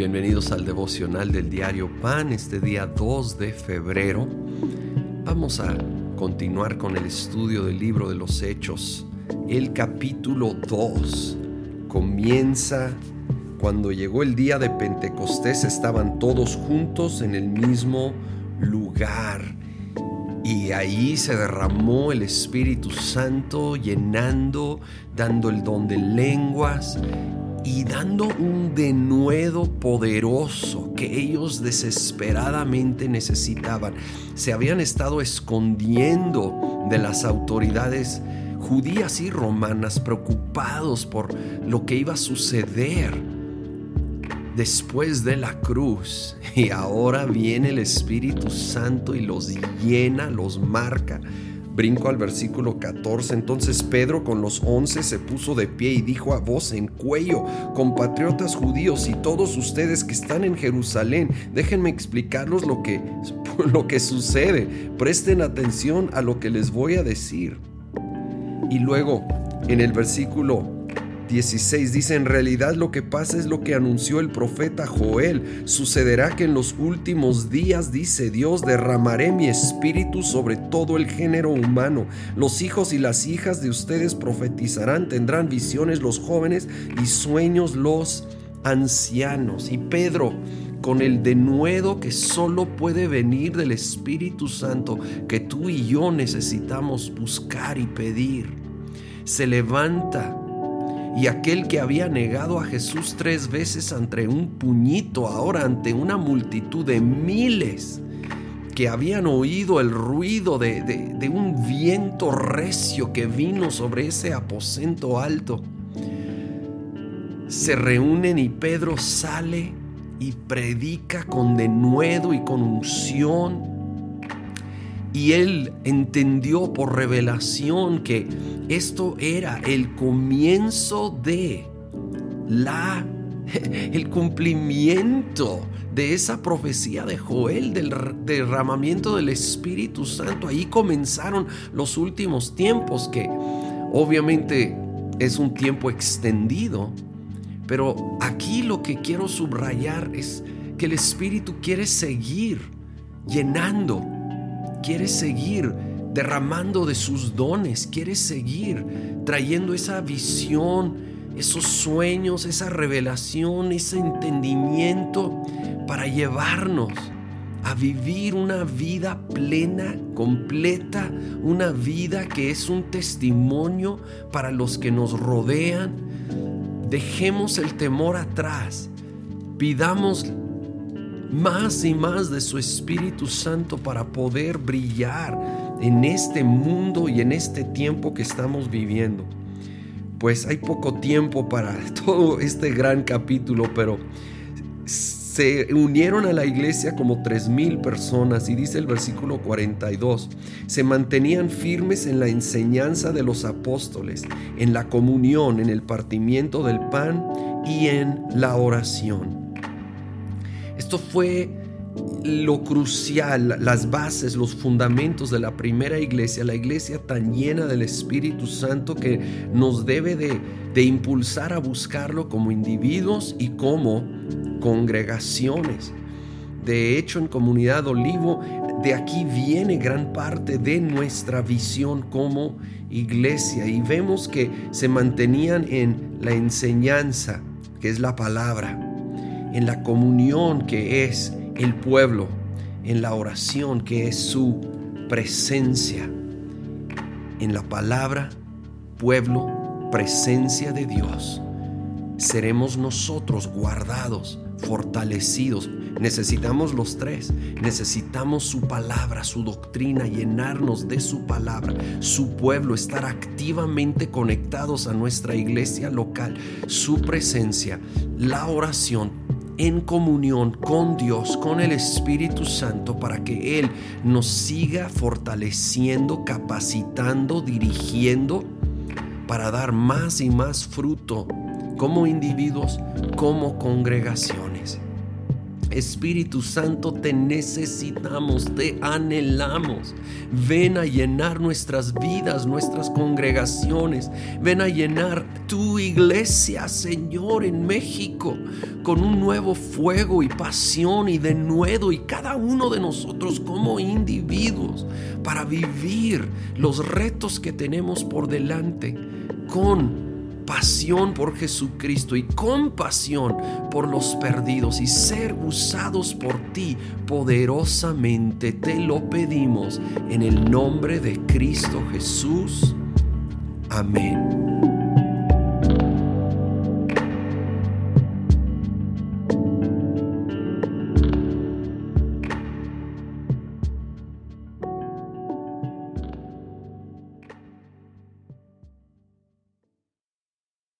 Bienvenidos al devocional del diario Pan, este día 2 de febrero. Vamos a continuar con el estudio del libro de los Hechos. El capítulo 2 comienza cuando llegó el día de Pentecostés, estaban todos juntos en el mismo lugar. Y ahí se derramó el Espíritu Santo llenando, dando el don de lenguas y dando un denuedo poderoso que ellos desesperadamente necesitaban. Se habían estado escondiendo de las autoridades judías y romanas preocupados por lo que iba a suceder después de la cruz. Y ahora viene el Espíritu Santo y los llena, los marca Brinco al versículo 14. Entonces Pedro con los once se puso de pie y dijo a voz en cuello, compatriotas judíos y todos ustedes que están en Jerusalén, déjenme explicarlos lo que, lo que sucede. Presten atención a lo que les voy a decir. Y luego en el versículo 16 dice, en realidad lo que pasa es lo que anunció el profeta Joel. Sucederá que en los últimos días, dice Dios, derramaré mi espíritu sobre todo el género humano. Los hijos y las hijas de ustedes profetizarán, tendrán visiones los jóvenes y sueños los ancianos. Y Pedro, con el denuedo que solo puede venir del Espíritu Santo, que tú y yo necesitamos buscar y pedir, se levanta y aquel que había negado a Jesús tres veces ante un puñito, ahora ante una multitud de miles que habían oído el ruido de, un viento recio que vino sobre ese aposento alto, se reúnen y Pedro sale y predica con denuedo y con unción y él entendió por revelación que esto era el comienzo de la el cumplimiento de esa profecía de Joel del derramamiento del Espíritu Santo. Ahí comenzaron los últimos tiempos que obviamente es un tiempo extendido, pero aquí lo que quiero subrayar es que el Espíritu quiere seguir llenando quiere seguir derramando de sus dones, quiere seguir trayendo esa visión, esos sueños, esa revelación, ese entendimiento para llevarnos a vivir una vida plena, completa, una vida que es un testimonio para los que nos rodean. Dejemos el temor atrás, pidamos más y más de su Espíritu Santo para poder brillar en este mundo y en este tiempo que estamos viviendo. Pues hay poco tiempo para todo este gran capítulo, pero se unieron a la iglesia como tres mil personas y dice el versículo 42, se mantenían firmes en la enseñanza de los apóstoles, en la comunión, en el partimiento del pan y en la oración. Esto fue lo crucial, las bases, los fundamentos de la primera iglesia, la iglesia tan llena del Espíritu Santo que nos debe de, impulsar a buscarlo como individuos y como congregaciones. De hecho, en Comunidad Olivo, de aquí viene gran parte de nuestra visión como iglesia y vemos que se mantenían en la enseñanza, que es la palabra en la comunión que es el pueblo, en la oración que es su presencia, en la palabra, pueblo, presencia de Dios. Seremos nosotros guardados, fortalecidos. Necesitamos los tres. Necesitamos su palabra, su doctrina, llenarnos de su palabra, su pueblo, estar activamente conectados a nuestra iglesia local, su presencia, la oración, en comunión con Dios, con el Espíritu Santo, para que Él nos siga fortaleciendo, capacitando, dirigiendo, para dar más y más fruto como individuos, como congregaciones. Espíritu Santo, te necesitamos, te anhelamos. Ven a llenar nuestras vidas, nuestras congregaciones. Ven a llenar tu iglesia, Señor, en México, con un nuevo fuego y pasión y denuedo y cada uno de nosotros como individuos para vivir los retos que tenemos por delante con pasión por Jesucristo y compasión por los perdidos y ser usados por ti poderosamente. Te lo pedimos en el nombre de Cristo Jesús. Amén.